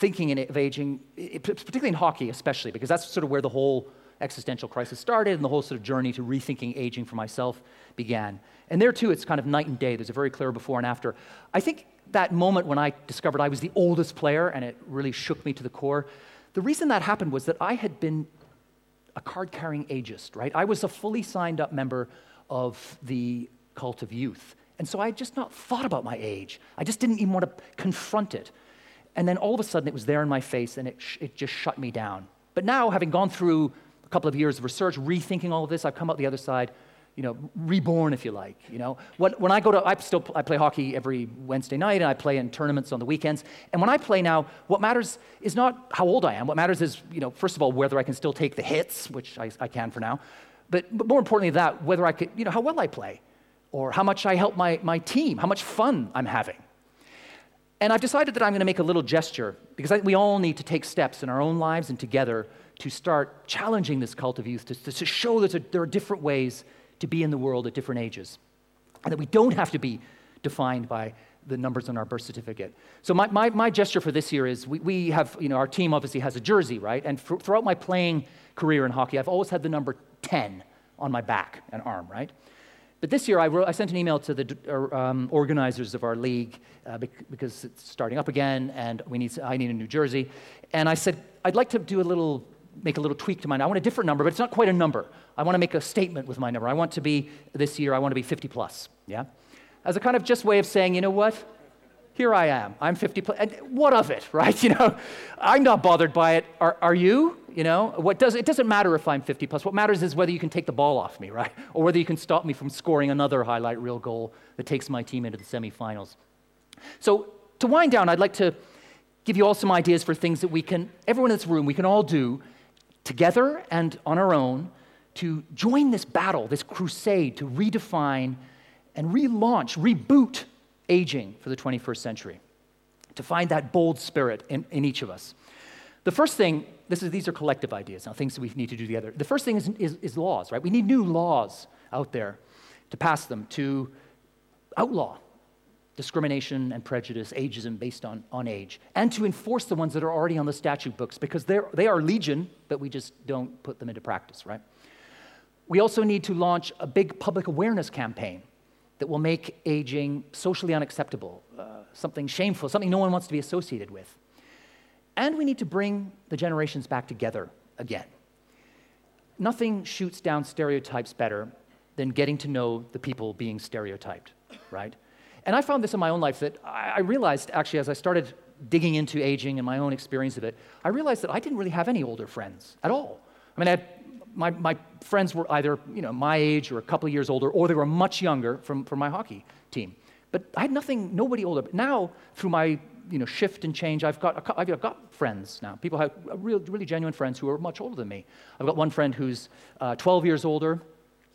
thinking of aging, particularly in hockey, especially, because that's sort of where the whole existential crisis started and the whole sort of journey to rethinking aging for myself began. And there too, it's kind of night and day. There's a very clear before and after. I think that moment when I discovered I was the oldest player and it really shook me to the core, the reason that happened was that I had been a card carrying ageist, right? I was a fully signed up member of the cult of youth. And so I had just not thought about my age. I just didn't even want to confront it. And then all of a sudden it was there in my face and it, sh- it just shut me down. But now, having gone through a couple of years of research, rethinking all of this, I've come out the other side you know, reborn, if you like. You know, when, when I go to, I still I play hockey every Wednesday night, and I play in tournaments on the weekends. And when I play now, what matters is not how old I am. What matters is, you know, first of all, whether I can still take the hits, which I, I can for now, but, but more importantly, than that whether I could, you know, how well I play, or how much I help my, my team, how much fun I'm having. And I've decided that I'm going to make a little gesture because I, we all need to take steps in our own lives and together to start challenging this cult of youth, to, to show that there are different ways to be in the world at different ages, and that we don't have to be defined by the numbers on our birth certificate. So my, my, my gesture for this year is we, we have, you know, our team obviously has a jersey, right? And for, throughout my playing career in hockey, I've always had the number 10 on my back and arm, right? But this year, I, wrote, I sent an email to the um, organizers of our league uh, because it's starting up again, and we need, I need a new jersey. And I said, I'd like to do a little make a little tweak to mine. I want a different number, but it's not quite a number. I want to make a statement with my number. I want to be, this year, I want to be 50 plus, yeah? As a kind of just way of saying, you know what? Here I am. I'm 50 plus. And what of it, right? You know, I'm not bothered by it. Are, are you? You know, what does, it doesn't matter if I'm 50 plus. What matters is whether you can take the ball off me, right? Or whether you can stop me from scoring another highlight reel goal that takes my team into the semifinals. So, to wind down, I'd like to give you all some ideas for things that we can, everyone in this room, we can all do together and on our own to join this battle, this crusade to redefine and relaunch, reboot aging for the 21st century, to find that bold spirit in, in each of us. The first thing, is, these are collective ideas, now things that we need to do together. The first thing is, is, is laws, right? We need new laws out there to pass them, to outlaw discrimination and prejudice, ageism based on, on age, and to enforce the ones that are already on the statute books because they're, they are legion, but we just don't put them into practice, right? We also need to launch a big public awareness campaign that will make aging socially unacceptable, uh, something shameful, something no one wants to be associated with. And we need to bring the generations back together again. Nothing shoots down stereotypes better than getting to know the people being stereotyped, right? And I found this in my own life that I realized actually as I started digging into aging and my own experience of it, I realized that I didn't really have any older friends at all. I mean, I had, my, my friends were either you know, my age or a couple of years older, or they were much younger from, from my hockey team. But I had nothing, nobody older. But now, through my you know, shift and change, I've got, I've got friends now. People have real, really genuine friends who are much older than me. I've got one friend who's uh, 12 years older,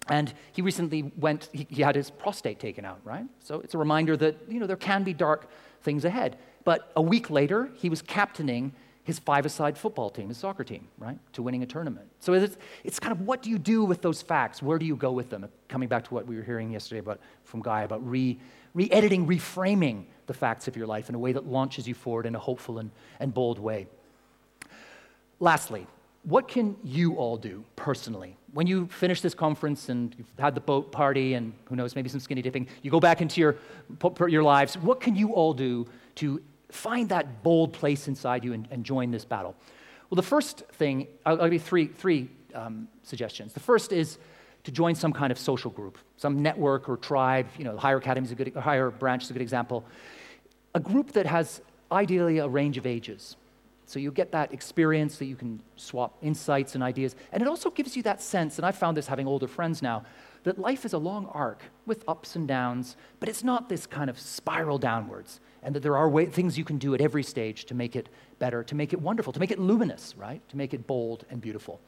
and he recently went, he, he, had his prostate taken out, right? So it's a reminder that, you know, there can be dark things ahead. But a week later, he was captaining his five-a-side football team, his soccer team, right, to winning a tournament. So it's, it's kind of what do you do with those facts? Where do you go with them? Coming back to what we were hearing yesterday about, from Guy about re, re-editing, reframing the facts of your life in a way that launches you forward in a hopeful and, and bold way. Lastly, what can you all do personally? When you finish this conference and you've had the boat party and who knows, maybe some skinny dipping, you go back into your, your lives, what can you all do to find that bold place inside you and, and join this battle? Well, the first thing, I'll, I'll give you three, three um, suggestions. The first is to join some kind of social group, some network or tribe. You know, the Higher Academy is a good, Higher Branch is a good example. A group that has ideally a range of ages So you get that experience that you can swap insights and ideas. And it also gives you that sense, and I've found this having older friends now, that life is a long arc with ups and downs, but it's not this kind of spiral downwards. And that there are way, things you can do at every stage to make it better, to make it wonderful, to make it luminous, right? To make it bold and beautiful.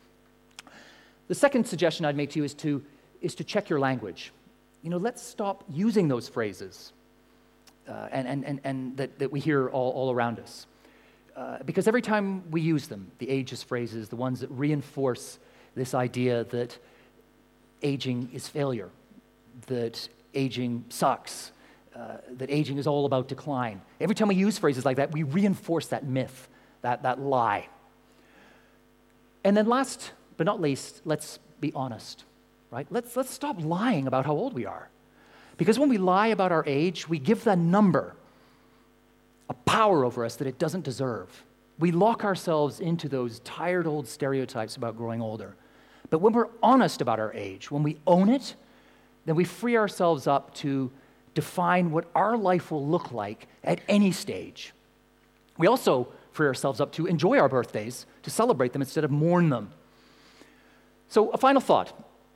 The second suggestion I'd make to you is to, is to check your language. You know, let's stop using those phrases uh, and, and, and, and that, that we hear all, all around us. Uh, because every time we use them, the ageist phrases, the ones that reinforce this idea that aging is failure, that aging sucks, uh, that aging is all about decline. Every time we use phrases like that, we reinforce that myth, that, that lie. And then, last but not least, let's be honest, right? Let's, let's stop lying about how old we are. Because when we lie about our age, we give that number a power over us that it doesn't deserve. We lock ourselves into those tired old stereotypes about growing older. But when we're honest about our age, when we own it, then we free ourselves up to define what our life will look like at any stage. We also free ourselves up to enjoy our birthdays, to celebrate them instead of mourn them. So, a final thought,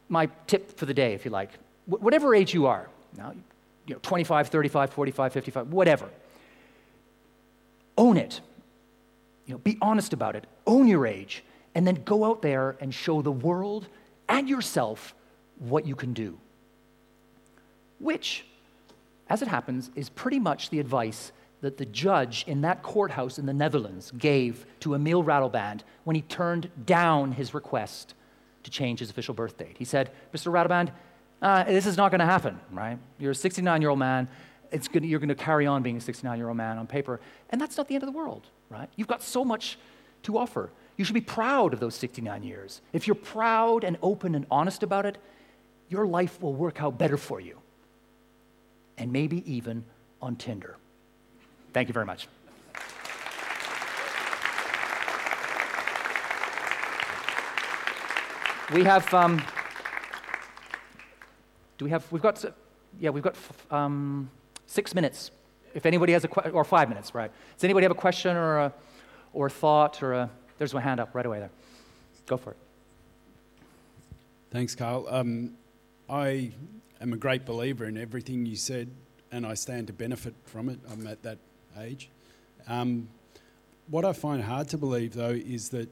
my tip for the day, if you like. Wh- whatever age you are, now, you know, 25, 35, 45, 55, whatever, own it. You know, be honest about it. Own your age. And then go out there and show the world and yourself what you can do. Which, as it happens, is pretty much the advice that the judge in that courthouse in the Netherlands gave to Emile Ratelband when he turned down his request to change his official birth date. He said, Mr. Ratelband, uh, this is not going to happen, right? You're a 69 year old man. It's gonna, you're going to carry on being a 69 year old man on paper. And that's not the end of the world, right? You've got so much to offer. You should be proud of those 69 years. If you're proud and open and honest about it, your life will work out better for you. And maybe even on Tinder. Thank you very much. We have, um, do we have, we've got, yeah, we've got um, six minutes. If anybody has a question, or five minutes, right? Does anybody have a question or a, or thought or a, there's my hand up right away there. Go for it. Thanks, Carl. Um, I am a great believer in everything you said, and I stand to benefit from it. I'm at that age. Um, what I find hard to believe, though, is that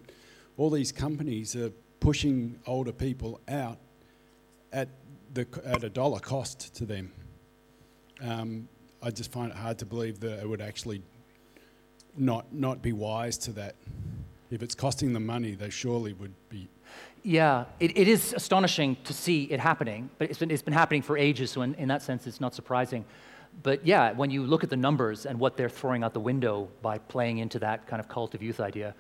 all these companies are pushing older people out at, the, at a dollar cost to them. Um, I just find it hard to believe that it would actually not, not be wise to that. If it's costing them money, they surely would be. Yeah, it, it is astonishing to see it happening, but it's been, it's been happening for ages, so in, in that sense, it's not surprising. But yeah, when you look at the numbers and what they're throwing out the window by playing into that kind of cult of youth idea,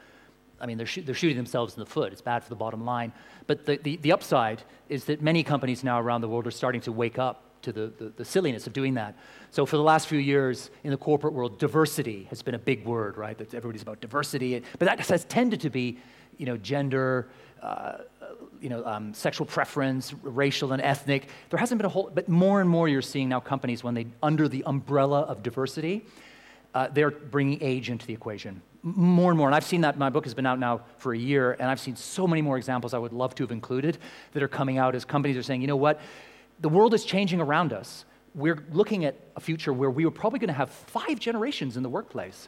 I mean, they're, sh- they're shooting themselves in the foot. It's bad for the bottom line. But the, the, the upside is that many companies now around the world are starting to wake up to the, the, the, silliness of doing that. So for the last few years in the corporate world, diversity has been a big word, right? That everybody's about diversity, but that has tended to be, you know, gender, uh, you know, um, sexual preference, racial and ethnic. There hasn't been a whole, but more and more you're seeing now companies when they under the umbrella of diversity, uh, they're bringing age into the equation more and more. And I've seen that my book has been out now for a year, and I've seen so many more examples I would love to have included that are coming out as companies are saying, you know what, the world is changing around us. We're looking at a future where we are probably going to have five generations in the workplace.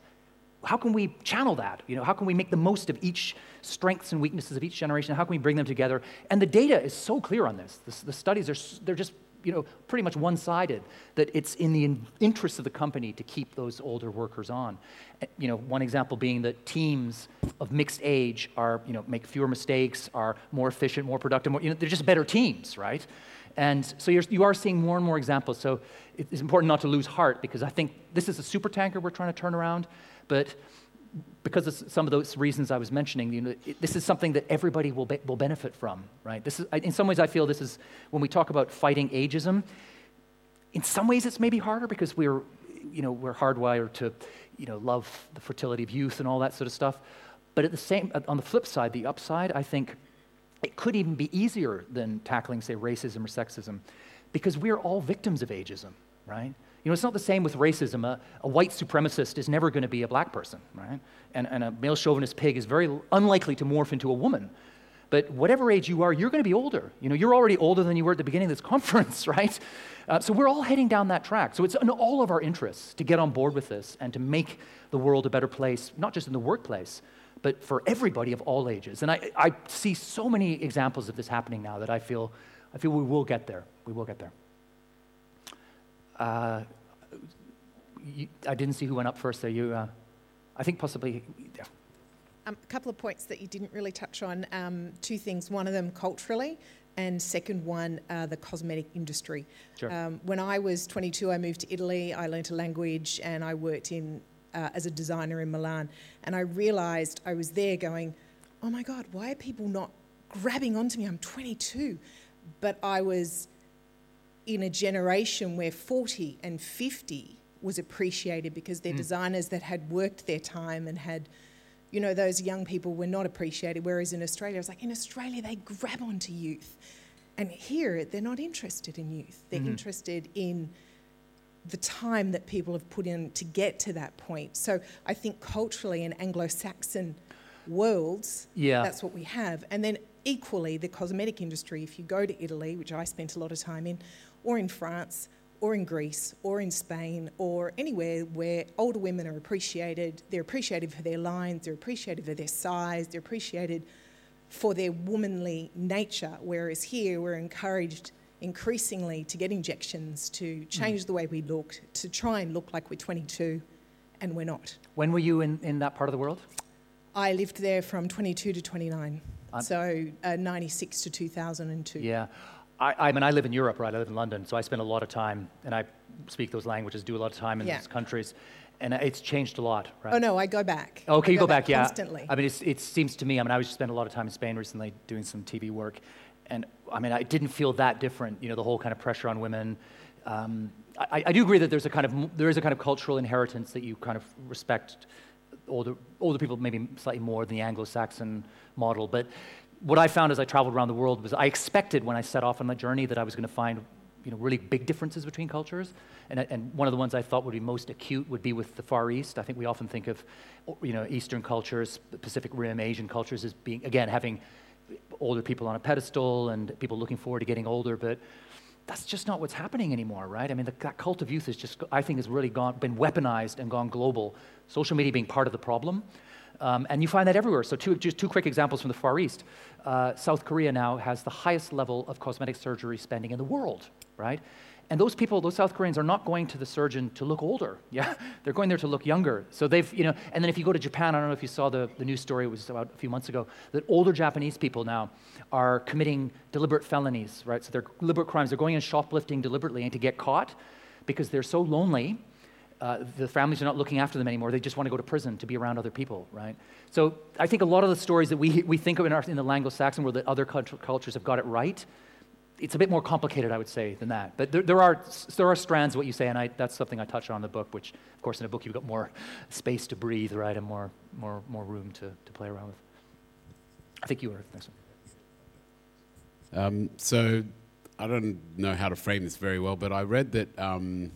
How can we channel that? You know, how can we make the most of each strengths and weaknesses of each generation? How can we bring them together? And the data is so clear on this. The, the studies are they're just you know, pretty much one-sided, that it's in the interest of the company to keep those older workers on. Eh, you know, one example being that teams of mixed age are, you know, make fewer mistakes, are more efficient, more productive, more, you know, they're just better teams, right? And so you're, you are seeing more and more examples. So it's important not to lose heart because I think this is a super tanker we're trying to turn around, but because of some of those reasons I was mentioning, you know, it, this is something that everybody will, be, will benefit from, right? This is, in some ways, I feel this is, when we talk about fighting ageism, in some ways it's maybe harder because we're, you know, we're hardwired to, you know, love the fertility of youth and all that sort of stuff. But at the same, on the flip side, the upside, I think it could even be easier than tackling, say, racism or sexism because we're all victims of ageism, right? You know, it's not the same with racism. A, a white supremacist is never going to be a black person, right? And, and a male chauvinist pig is very unlikely to morph into a woman. But whatever age you are, you're going to be older. You know, you're already older than you were at the beginning of this conference, right? Uh, so we're all heading down that track. So it's in all of our interests to get on board with this and to make the world a better place, not just in the workplace, but for everybody of all ages. And I, I see so many examples of this happening now that I feel, I feel we will get there. We will get there. Uh, you, I didn't see who went up first there. You, uh, I think possibly. Yeah. Um, a couple of points that you didn't really touch on. Um, two things. One of them culturally, and second one, uh, the cosmetic industry. Sure. Um, when I was 22, I moved to Italy. I learnt a language and I worked in uh, as a designer in Milan. And I realised I was there going, "Oh my God, why are people not grabbing onto me? I'm 22." But I was in a generation where 40 and 50 was appreciated because they're Mm. designers that had worked their time and had, you know, those young people were not appreciated. Whereas in Australia, it's like in Australia, they grab onto youth. And here, they're not interested in youth. They're Mhm. interested in the time that people have put in to get to that point. So I think culturally in Anglo Saxon worlds, Yeah. that's what we have. And then equally, the cosmetic industry, if you go to Italy, which I spent a lot of time in, or in France, or in Greece, or in Spain, or anywhere where older women are appreciated, they're appreciated for their lines, they're appreciated for their size, they're appreciated for their womanly nature. Whereas here, we're encouraged increasingly to get injections, to change the way we look, to try and look like we're 22, and we're not. When were you in, in that part of the world? I lived there from 22 to 29. Um, so uh, 96 to 2002. Yeah. I, I mean, I live in Europe, right? I live in London, so I spend a lot of time, and I speak those languages, do a lot of time in Yeah. those countries, and it's changed a lot, right? Oh no, I go back. Okay, I you go back, yeah. Constantly. I mean, it's, it seems to me, I mean, I was spent a lot of time in Spain recently doing some TV work, and I mean, I didn't feel that different, you know, the whole kind of pressure on women. Um, I, I do agree that there's a kind of, there is a kind of cultural inheritance that you kind of respect older, older people maybe slightly more than the Anglo-Saxon model, but what I found as I traveled around the world was I expected when I set off on that journey that I was going to find you know, really big differences between cultures. And, and one of the ones I thought would be most acute would be with the Far East. I think we often think of you know, Eastern cultures, Pacific Rim, Asian cultures as being, again, having older people on a pedestal and people looking forward to getting older. But that's just not what's happening anymore, right? I mean, the, that cult of youth is just, I think, has really gone, been weaponized and gone global. Social media being part of the problem. Um, and you find that everywhere. So, two, just two quick examples from the Far East. Uh, South Korea now has the highest level of cosmetic surgery spending in the world, right? And those people, those South Koreans, are not going to the surgeon to look older. Yeah, they're going there to look younger. So they've, you know, and then if you go to Japan, I don't know if you saw the, the news story, it was about a few months ago, that older Japanese people now are committing deliberate felonies, right? So they're deliberate crimes. They're going and shoplifting deliberately and to get caught because they're so lonely uh, the families are not looking after them anymore. They just want to go to prison to be around other people, right? So I think a lot of the stories that we, we think of in, our, in the Anglo-Saxon world that other cult- cultures have got it right, it's a bit more complicated, I would say, than that. But there, there, are, there are strands of what you say, and I, that's something I touch on in the book, which, of course, in a book you've got more space to breathe, right, and more, more, more room to, to play around with. I think you were next one. Um, so I don't know how to frame this very well, but I read that um,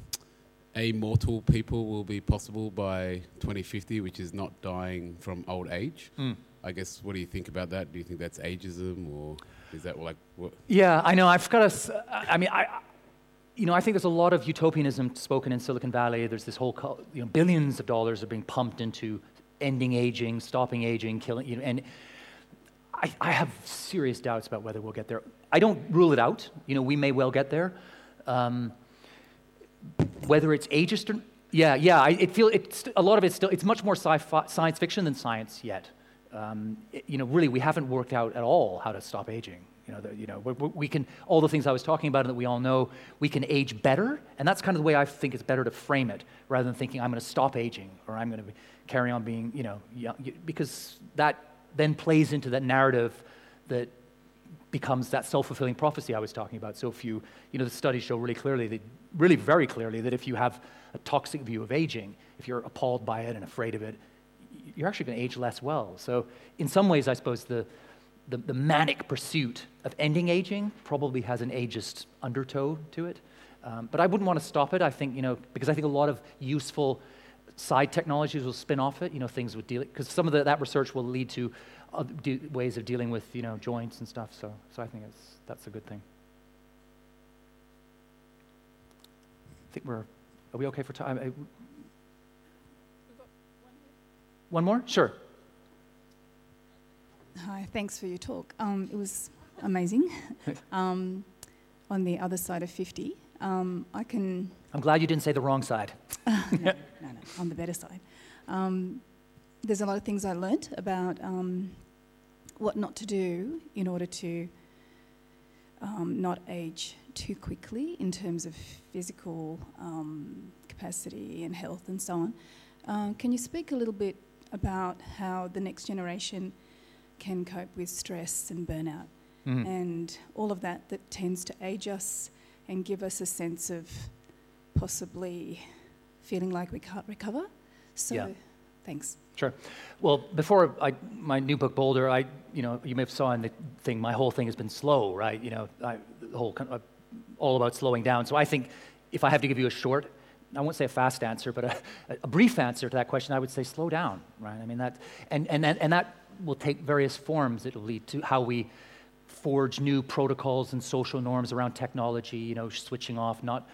immortal people will be possible by 2050, which is not dying from old age. Mm. I guess, what do you think about that? Do you think that's ageism, or is that like what? Yeah, I know. I've got a. s- I mean, I. You know, I think there's a lot of utopianism spoken in Silicon Valley. There's this whole, you know, billions of dollars are being pumped into ending aging, stopping aging, killing. You know, and I, I have serious doubts about whether we'll get there. I don't rule it out. You know, we may well get there. Um, whether it's ageist or yeah, yeah. I it feel it's a lot of it's still it's much more sci-fi, science fiction than science yet. Um, it- you know, really, we haven't worked out at all how to stop aging. You know, the, you know, we, can all the things I was talking about and that we all know. We can age better, and that's kind of the way I think it's better to frame it, rather than thinking I'm going to stop aging or I'm going to carry on being, you know, young, because that then plays into that narrative that becomes that self-fulfilling prophecy I was talking about. So if you, you know, the studies show really clearly, that, really very clearly, that if you have a toxic view of aging, if you're appalled by it and afraid of it, you're actually going to age less well. So in some ways, I suppose the, the, the manic pursuit of ending aging probably has an ageist undertow to it. Um, but I wouldn't want to stop it. I think, you know, because I think a lot of useful side technologies will spin off it, you know, things with dealing, because some of the, that research will lead to de- ways of dealing with, you know, joints and stuff. So, so I think it's, that's a good thing. I think we're, are we okay for time? One more? Sure. Hi, thanks for your talk. Um, it was amazing. um, on the other side of 50, um, I can. I'm glad you didn't say the wrong side. no, no, no, on the better side. Um, there's a lot of things I learnt about um, what not to do in order to um, not age too quickly in terms of physical um, capacity and health and so on. Uh, can you speak a little bit about how the next generation can cope with stress and burnout mm-hmm. and all of that that tends to age us and give us a sense of possibly feeling like we can't recover. So, yeah. thanks. Sure. Well, before I, my new book, Bolder, I, you know, you may have saw in the thing, my whole thing has been slow, right? You know, I, the whole, uh, all about slowing down. So I think if I have to give you a short, I won't say a fast answer, but a, a brief answer to that question, I would say slow down, right? I mean, that, and, and, and that will take various forms. It'll lead to how we forge new protocols and social norms around technology, you know, switching off, not,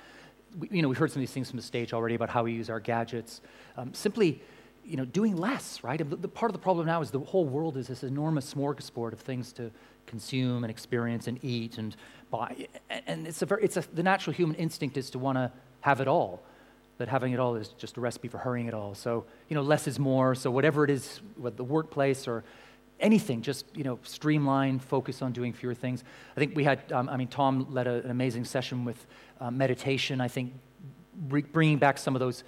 you know, we've heard some of these things from the stage already about how we use our gadgets. Um, simply, you know, doing less, right? The, the, part of the problem now is the whole world is this enormous smorgasbord of things to consume and experience and eat and buy. And it's, a very, it's a, the natural human instinct is to want to have it all. That having it all is just a recipe for hurrying it all. So, you know, less is more. So whatever it is, the workplace or anything, just you know, streamline, focus on doing fewer things. I think we had, um, I mean, Tom led a, an amazing session with uh, meditation. I think re- bringing back some of those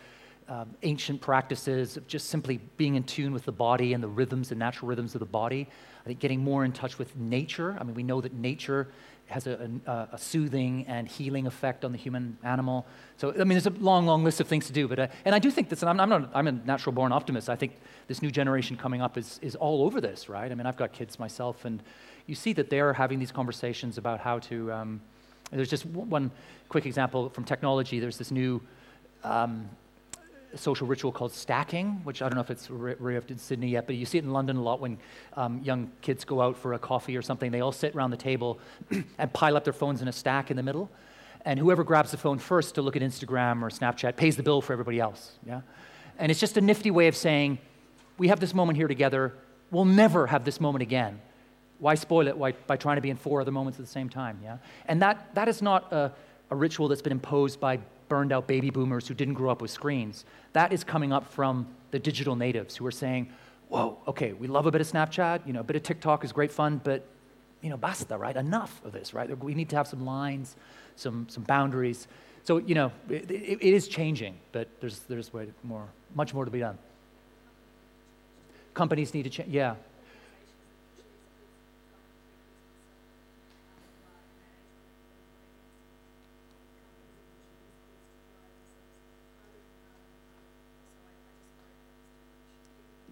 um, ancient practices of just simply being in tune with the body and the rhythms, the natural rhythms of the body. I think getting more in touch with nature. I mean, we know that nature has a, a, a, soothing and healing effect on the human animal. So, I mean, there's a long, long list of things to do. But, uh, and I do think this, and I'm, I'm, not, I'm a natural born optimist. I think this new generation coming up is, is all over this, right? I mean, I've got kids myself, and you see that they're having these conversations about how to. Um, there's just one quick example from technology. There's this new um, social ritual called stacking, which I don't know if it's arrived in Sydney yet, but you see it in London a lot when um, young kids go out for a coffee or something. They all sit around the table and pile up their phones in a stack in the middle. And whoever grabs the phone first to look at Instagram or Snapchat pays the bill for everybody else. Yeah? And it's just a nifty way of saying, we have this moment here together. We'll never have this moment again. Why spoil it Why, by trying to be in four other moments at the same time? Yeah? And that, that is not a, a ritual that's been imposed by burned out baby boomers who didn't grow up with screens. That is coming up from the digital natives who are saying, whoa, okay, we love a bit of Snapchat, you know, a bit of TikTok is great fun, but, you know, basta, right? Enough of this, right? We need to have some lines, some, some boundaries. So, you know, it, it, it is changing, but there's, there's way more, much more to be done. Companies need to change, yeah.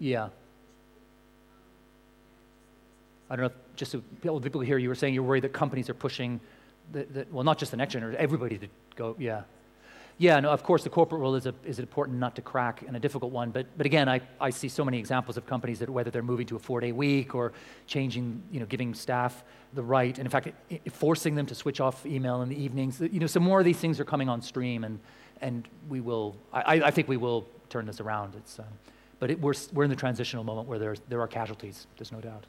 Yeah. I don't know, if just so people here, you were saying you're worried that companies are pushing, the, the, well, not just the next generation, everybody to go, yeah. Yeah, no, of course, the corporate world is, a, is an important nut to crack and a difficult one. But, but again, I, I see so many examples of companies that whether they're moving to a four day week or changing, you know, giving staff the right, and in fact, it, forcing them to switch off email in the evenings. You know, some more of these things are coming on stream, and, and we will, I, I think we will turn this around. It's, um, but it, we're, we're in the transitional moment where there's, there are casualties, there's no doubt.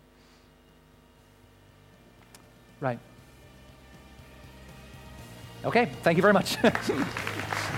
Right. Okay, thank you very much.